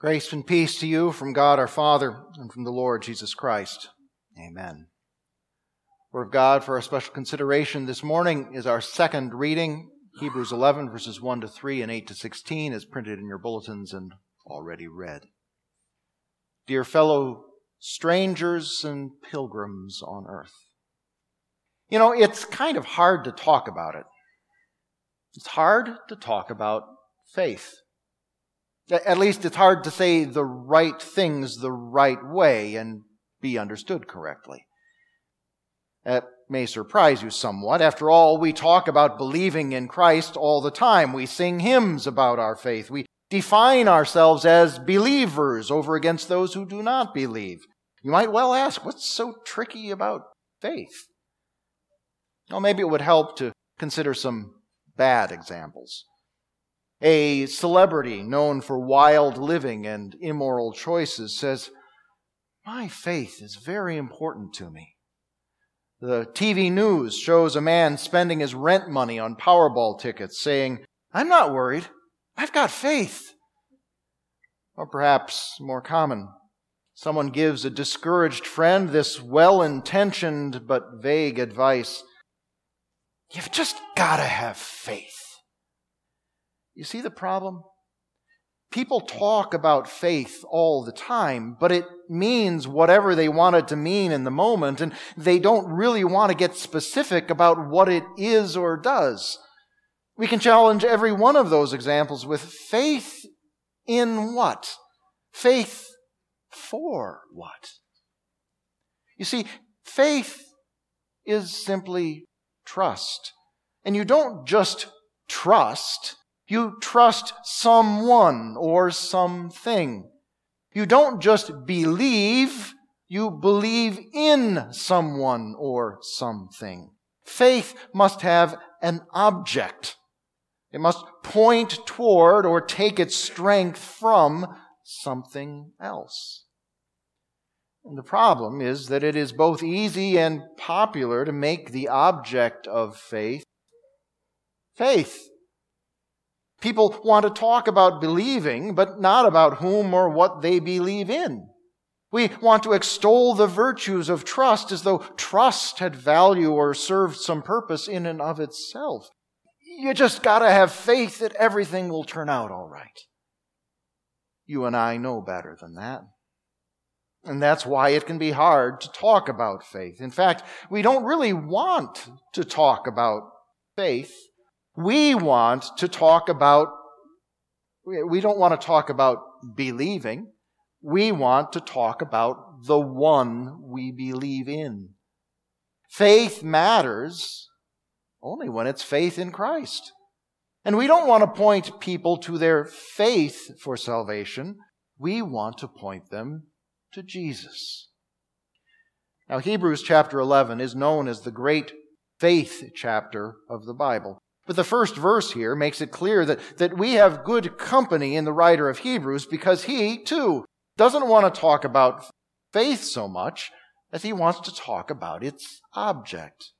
Grace and peace to you from God our Father and from the Lord Jesus Christ. Amen. Word of God for our special consideration this morning is our second reading, Hebrews 11 verses 1 to 3 and 8 to 16 as printed in your bulletins and already read. Dear fellow strangers and pilgrims on earth. You know, it's kind of hard to talk about it. It's hard to talk about faith. At least it's hard to say the right things the right way and be understood correctly. That may surprise you somewhat. After all, we talk about believing in Christ all the time. We sing hymns about our faith. We define ourselves as believers over against those who do not believe. You might well ask, what's so tricky about faith? Well, maybe it would help to consider some bad examples. A celebrity known for wild living and immoral choices says, My faith is very important to me. The TV news shows a man spending his rent money on Powerball tickets, saying, I'm not worried. I've got faith. Or perhaps more common, someone gives a discouraged friend this well intentioned but vague advice You've just got to have faith. You see the problem? People talk about faith all the time, but it means whatever they want it to mean in the moment, and they don't really want to get specific about what it is or does. We can challenge every one of those examples with faith in what? Faith for what? You see, faith is simply trust. And you don't just trust, you trust someone or something. You don't just believe, you believe in someone or something. Faith must have an object. It must point toward or take its strength from something else. And the problem is that it is both easy and popular to make the object of faith faith. People want to talk about believing, but not about whom or what they believe in. We want to extol the virtues of trust as though trust had value or served some purpose in and of itself. You just gotta have faith that everything will turn out all right. You and I know better than that. And that's why it can be hard to talk about faith. In fact, we don't really want to talk about faith we want to talk about, we don't want to talk about believing. We want to talk about the one we believe in. Faith matters only when it's faith in Christ. And we don't want to point people to their faith for salvation. We want to point them to Jesus. Now, Hebrews chapter 11 is known as the great faith chapter of the Bible. But the first verse here makes it clear that, that we have good company in the writer of Hebrews because he, too, doesn't want to talk about faith so much as he wants to talk about its object.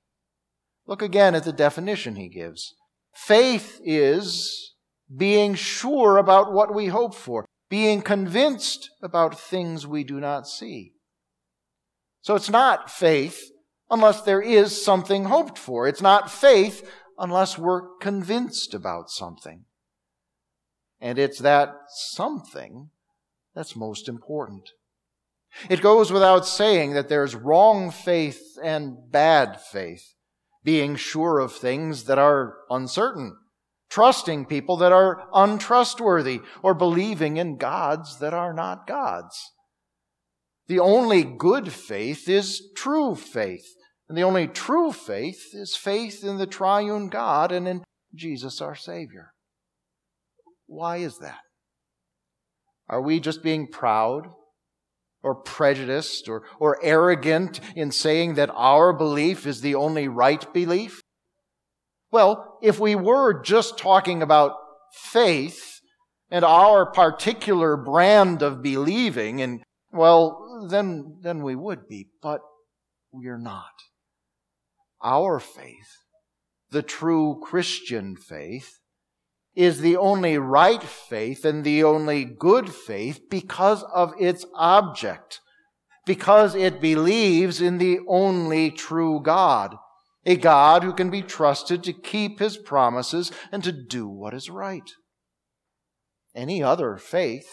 Look again at the definition he gives. Faith is being sure about what we hope for, being convinced about things we do not see. So it's not faith unless there is something hoped for. It's not faith unless we're convinced about something. And it's that something that's most important. It goes without saying that there's wrong faith and bad faith, being sure of things that are uncertain, trusting people that are untrustworthy, or believing in gods that are not gods. The only good faith is true faith, and the only true faith is faith in the triune God and in Jesus our Savior. Why is that? Are we just being proud or prejudiced or, or arrogant in saying that our belief is the only right belief? Well, if we were just talking about faith and our particular brand of believing, and well, then, then we would be, but we're not our faith, the true Christian faith, is the only right faith and the only good faith because of its object, because it believes in the only true God, a God who can be trusted to keep his promises and to do what is right. Any other faith,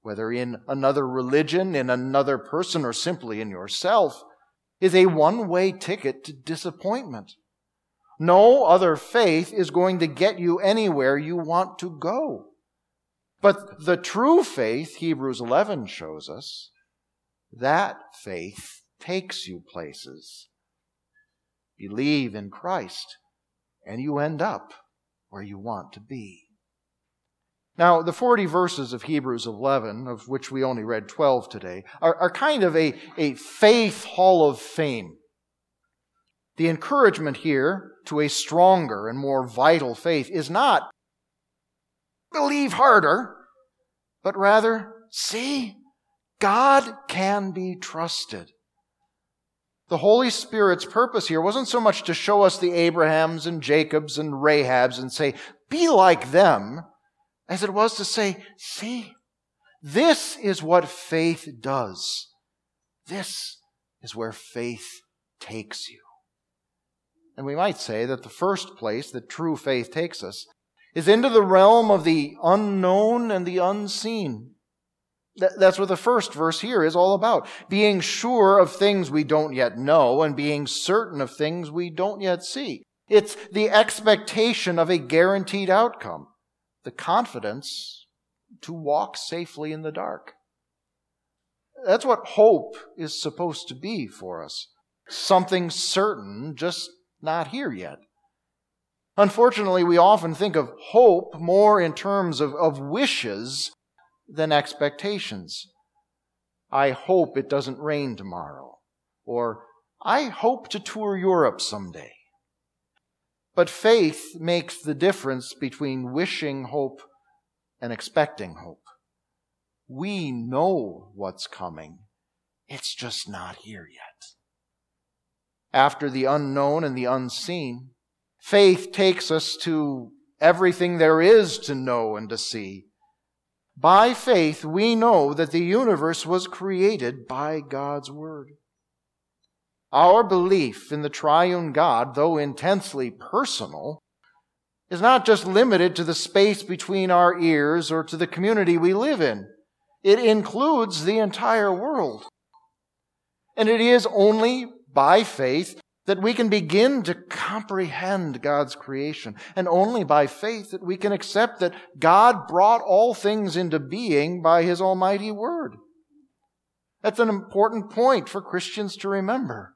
whether in another religion, in another person, or simply in yourself, is a one way ticket to disappointment. No other faith is going to get you anywhere you want to go. But the true faith, Hebrews 11 shows us, that faith takes you places. Believe in Christ, and you end up where you want to be. Now, the 40 verses of Hebrews 11, of which we only read 12 today, are, are kind of a, a faith hall of fame. The encouragement here to a stronger and more vital faith is not believe harder, but rather see God can be trusted. The Holy Spirit's purpose here wasn't so much to show us the Abrahams and Jacobs and Rahabs and say, be like them, as it was to say, see, this is what faith does. This is where faith takes you. And we might say that the first place that true faith takes us is into the realm of the unknown and the unseen. That's what the first verse here is all about. Being sure of things we don't yet know and being certain of things we don't yet see. It's the expectation of a guaranteed outcome, the confidence to walk safely in the dark. That's what hope is supposed to be for us. Something certain, just not here yet. Unfortunately, we often think of hope more in terms of, of wishes than expectations. I hope it doesn't rain tomorrow. Or, I hope to tour Europe someday. But faith makes the difference between wishing hope and expecting hope. We know what's coming. It's just not here yet after the unknown and the unseen. Faith takes us to everything there is to know and to see. By faith, we know that the universe was created by God's Word. Our belief in the triune God, though intensely personal, is not just limited to the space between our ears or to the community we live in. It includes the entire world. And it is only by faith that we can begin to comprehend God's creation, and only by faith that we can accept that God brought all things into being by His almighty word. That's an important point for Christians to remember.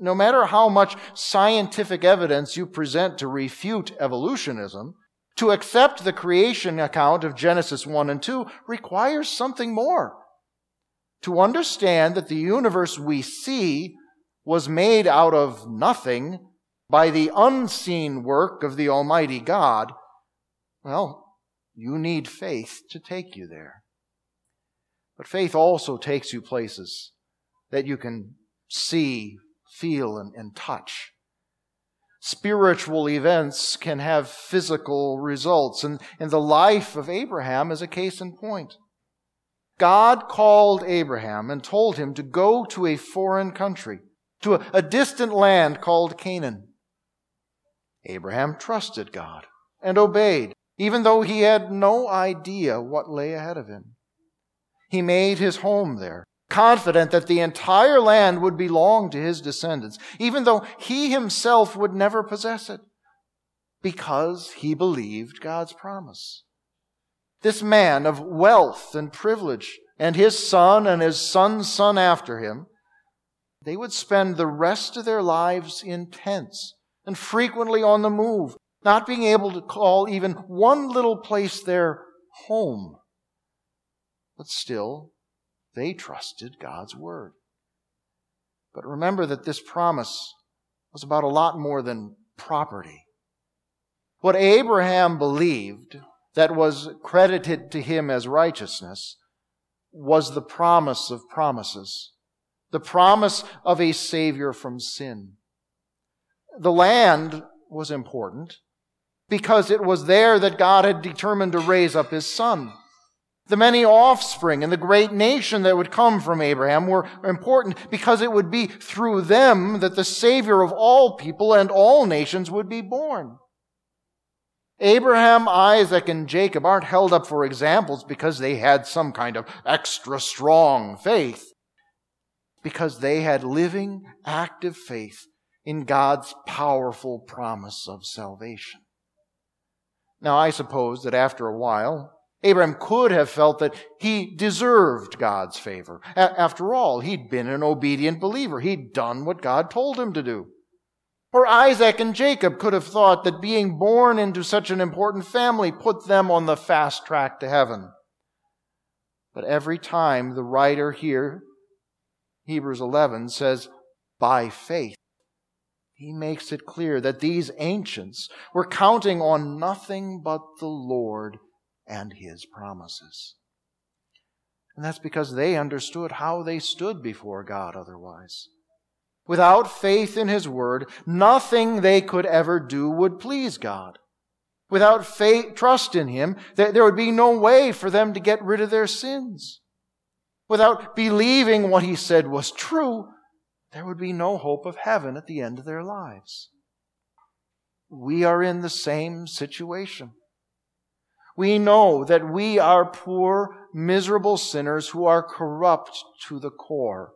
No matter how much scientific evidence you present to refute evolutionism, to accept the creation account of Genesis 1 and 2 requires something more. To understand that the universe we see was made out of nothing by the unseen work of the Almighty God, well, you need faith to take you there. But faith also takes you places that you can see, feel, and, and touch. Spiritual events can have physical results, and, and the life of Abraham is a case in point. God called Abraham and told him to go to a foreign country to a, a distant land called Canaan. Abraham trusted God and obeyed, even though he had no idea what lay ahead of him. He made his home there, confident that the entire land would belong to his descendants, even though he himself would never possess it, because he believed God's promise. This man of wealth and privilege, and his son and his son's son after him, they would spend the rest of their lives in tents and frequently on the move, not being able to call even one little place their home. But still, they trusted God's word. But remember that this promise was about a lot more than property. What Abraham believed that was credited to him as righteousness was the promise of promises the promise of a Savior from sin. The land was important, because it was there that God had determined to raise up his son. The many offspring and the great nation that would come from Abraham were important because it would be through them that the Savior of all people and all nations would be born. Abraham, Isaac, and Jacob aren't held up for examples because they had some kind of extra strong faith, because they had living, active faith in God's powerful promise of salvation. Now, I suppose that after a while, Abraham could have felt that he deserved God's favor. A- after all, he'd been an obedient believer. He'd done what God told him to do. Or Isaac and Jacob could have thought that being born into such an important family put them on the fast track to heaven. But every time the writer here, Hebrews 11, says, by faith, he makes it clear that these ancients were counting on nothing but the Lord and his promises. And that's because they understood how they stood before God otherwise. Without faith in His Word, nothing they could ever do would please God. Without faith, trust in Him, there would be no way for them to get rid of their sins. Without believing what He said was true, there would be no hope of heaven at the end of their lives. We are in the same situation. We know that we are poor, miserable sinners who are corrupt to the core.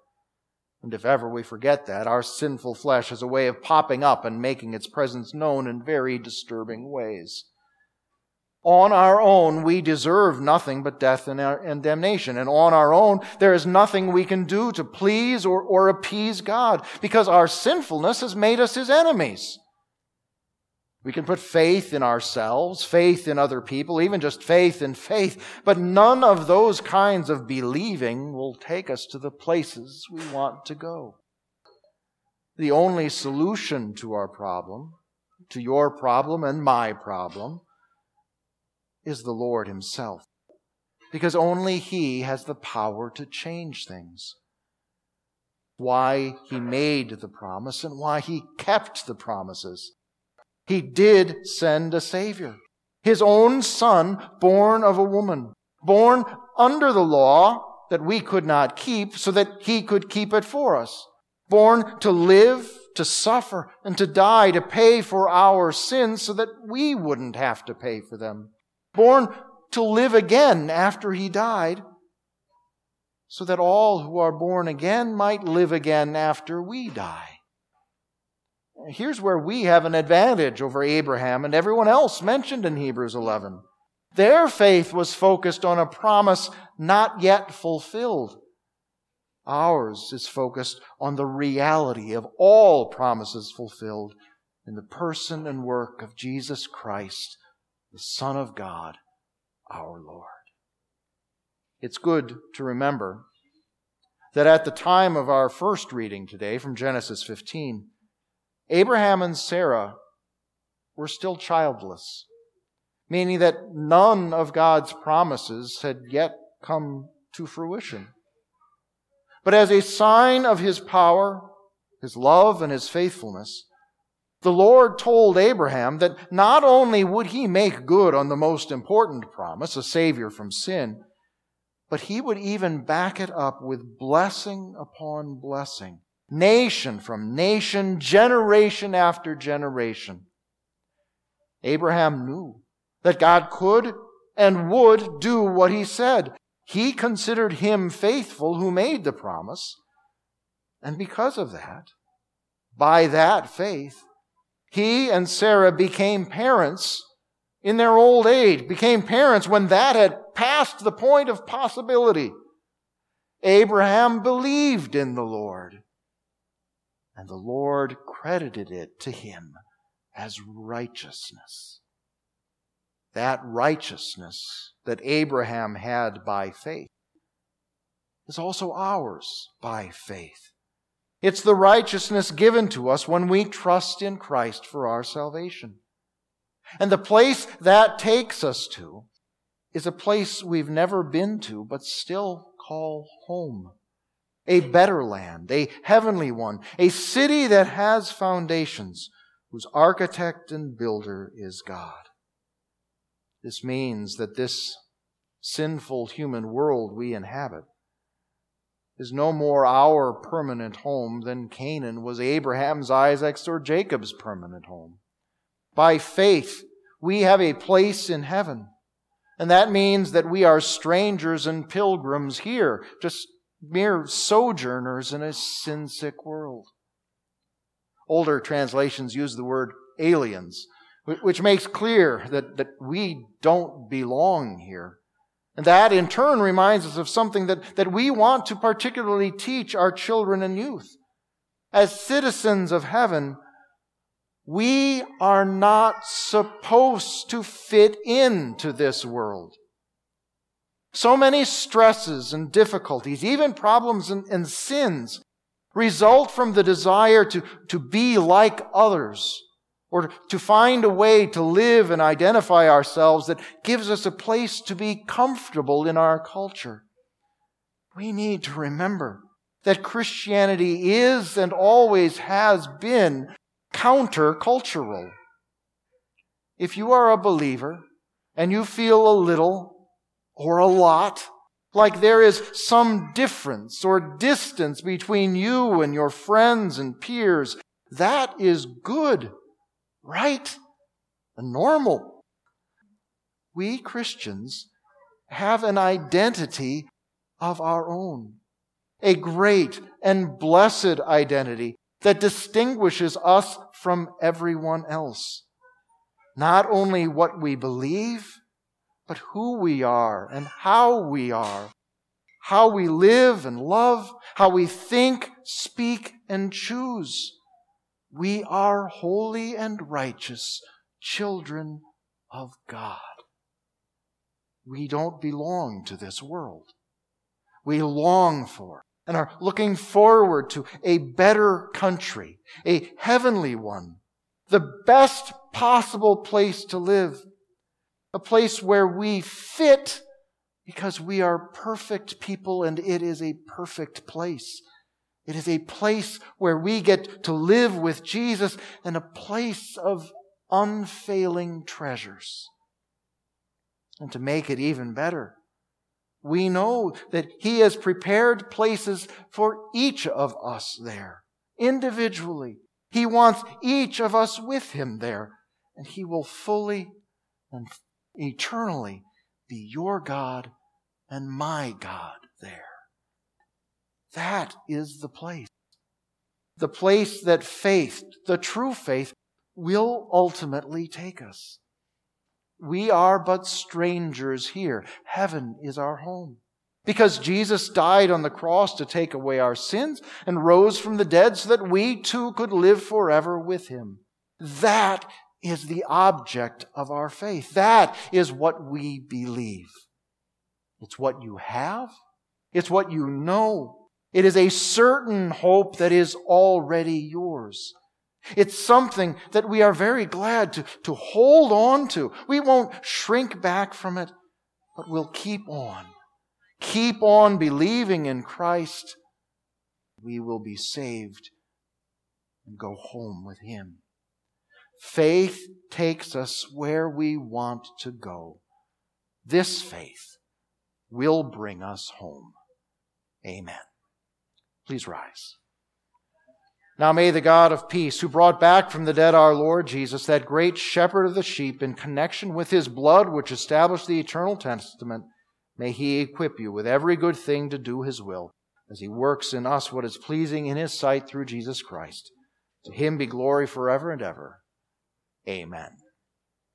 And if ever we forget that, our sinful flesh has a way of popping up and making its presence known in very disturbing ways. On our own, we deserve nothing but death and damnation. And on our own, there is nothing we can do to please or, or appease God because our sinfulness has made us his enemies. We can put faith in ourselves, faith in other people, even just faith in faith, but none of those kinds of believing will take us to the places we want to go. The only solution to our problem, to your problem and my problem, is the Lord Himself. Because only He has the power to change things. Why He made the promise and why He kept the promises he did send a Savior. His own Son, born of a woman, born under the law that we could not keep so that He could keep it for us. Born to live, to suffer, and to die, to pay for our sins so that we wouldn't have to pay for them. Born to live again after He died so that all who are born again might live again after we die. Here's where we have an advantage over Abraham and everyone else mentioned in Hebrews 11. Their faith was focused on a promise not yet fulfilled. Ours is focused on the reality of all promises fulfilled in the person and work of Jesus Christ, the Son of God, our Lord. It's good to remember that at the time of our first reading today from Genesis 15, Abraham and Sarah were still childless, meaning that none of God's promises had yet come to fruition. But as a sign of his power, his love, and his faithfulness, the Lord told Abraham that not only would he make good on the most important promise, a Savior from sin, but he would even back it up with blessing upon blessing nation from nation, generation after generation. Abraham knew that God could and would do what he said. He considered him faithful who made the promise. And because of that, by that faith, he and Sarah became parents in their old age, became parents when that had passed the point of possibility. Abraham believed in the Lord and the Lord credited it to him as righteousness. That righteousness that Abraham had by faith is also ours by faith. It's the righteousness given to us when we trust in Christ for our salvation. And the place that takes us to is a place we've never been to, but still call home a better land, a heavenly one, a city that has foundations whose architect and builder is God. This means that this sinful human world we inhabit is no more our permanent home than Canaan was Abraham's, Isaac's, or Jacob's permanent home. By faith, we have a place in heaven. And that means that we are strangers and pilgrims here, just mere sojourners in a sin sick world. Older translations use the word aliens, which makes clear that, that we don't belong here. And that in turn reminds us of something that, that we want to particularly teach our children and youth. As citizens of heaven, we are not supposed to fit into this world. So many stresses and difficulties, even problems and, and sins, result from the desire to, to be like others or to find a way to live and identify ourselves that gives us a place to be comfortable in our culture. We need to remember that Christianity is and always has been countercultural. If you are a believer and you feel a little or a lot like there is some difference or distance between you and your friends and peers, that is good right and normal. We Christians have an identity of our own, a great and blessed identity that distinguishes us from everyone else. Not only what we believe, but who we are and how we are, how we live and love, how we think, speak, and choose. We are holy and righteous children of God. We don't belong to this world. We long for and are looking forward to a better country, a heavenly one, the best possible place to live, a place where we fit because we are perfect people and it is a perfect place. It is a place where we get to live with Jesus and a place of unfailing treasures. And to make it even better, we know that He has prepared places for each of us there, individually. He wants each of us with Him there, and He will fully and eternally be your God and my God there. That is the place. The place that faith, the true faith, will ultimately take us. We are but strangers here. Heaven is our home. Because Jesus died on the cross to take away our sins and rose from the dead so that we too could live forever with him. That is the object of our faith. That is what we believe. It's what you have. It's what you know. It is a certain hope that is already yours. It's something that we are very glad to, to hold on to. We won't shrink back from it, but we'll keep on. Keep on believing in Christ. We will be saved and go home with Him. Faith takes us where we want to go. This faith will bring us home. Amen. Please rise. Now may the God of peace, who brought back from the dead our Lord Jesus, that great shepherd of the sheep, in connection with his blood which established the eternal testament, may he equip you with every good thing to do his will, as he works in us what is pleasing in his sight through Jesus Christ. To him be glory forever and ever. Amen.